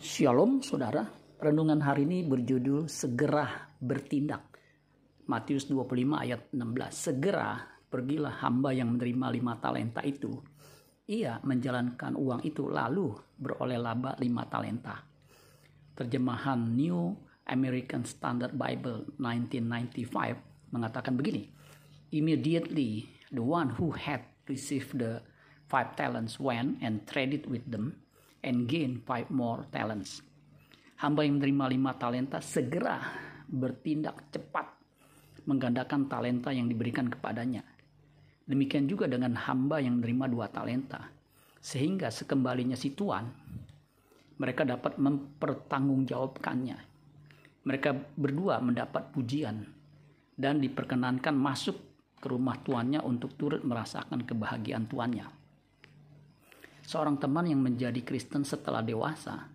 Shalom saudara, renungan hari ini berjudul Segera Bertindak. Matius 25 ayat 16. Segera pergilah hamba yang menerima lima talenta itu. Ia menjalankan uang itu lalu beroleh laba lima talenta. Terjemahan New American Standard Bible 1995 mengatakan begini. Immediately the one who had received the five talents went and traded with them and gain five more talents. Hamba yang menerima lima talenta segera bertindak cepat menggandakan talenta yang diberikan kepadanya. Demikian juga dengan hamba yang menerima dua talenta. Sehingga sekembalinya si tuan, mereka dapat mempertanggungjawabkannya. Mereka berdua mendapat pujian dan diperkenankan masuk ke rumah tuannya untuk turut merasakan kebahagiaan tuannya seorang teman yang menjadi Kristen setelah dewasa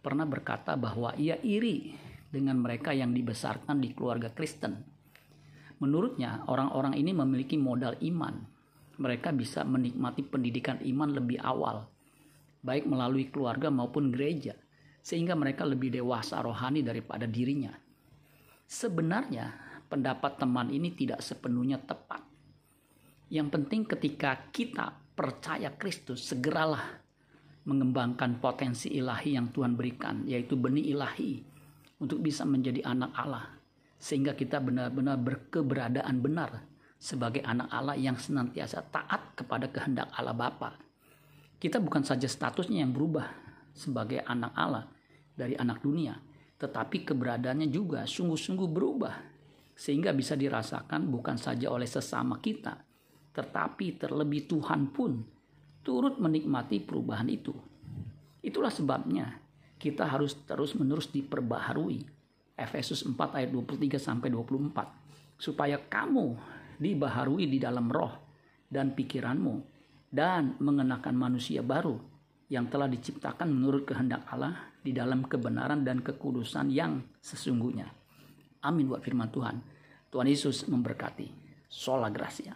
pernah berkata bahwa ia iri dengan mereka yang dibesarkan di keluarga Kristen. Menurutnya, orang-orang ini memiliki modal iman. Mereka bisa menikmati pendidikan iman lebih awal, baik melalui keluarga maupun gereja, sehingga mereka lebih dewasa rohani daripada dirinya. Sebenarnya, pendapat teman ini tidak sepenuhnya tepat. Yang penting ketika kita percaya Kristus, segeralah mengembangkan potensi ilahi yang Tuhan berikan, yaitu benih ilahi untuk bisa menjadi anak Allah. Sehingga kita benar-benar berkeberadaan benar sebagai anak Allah yang senantiasa taat kepada kehendak Allah Bapa. Kita bukan saja statusnya yang berubah sebagai anak Allah dari anak dunia, tetapi keberadaannya juga sungguh-sungguh berubah sehingga bisa dirasakan bukan saja oleh sesama kita, tetapi terlebih Tuhan pun turut menikmati perubahan itu. Itulah sebabnya kita harus terus-menerus diperbaharui. Efesus 4 ayat 23 sampai 24 supaya kamu dibaharui di dalam roh dan pikiranmu dan mengenakan manusia baru yang telah diciptakan menurut kehendak Allah di dalam kebenaran dan kekudusan yang sesungguhnya. Amin buat firman Tuhan. Tuhan Yesus memberkati. Sola Gracia.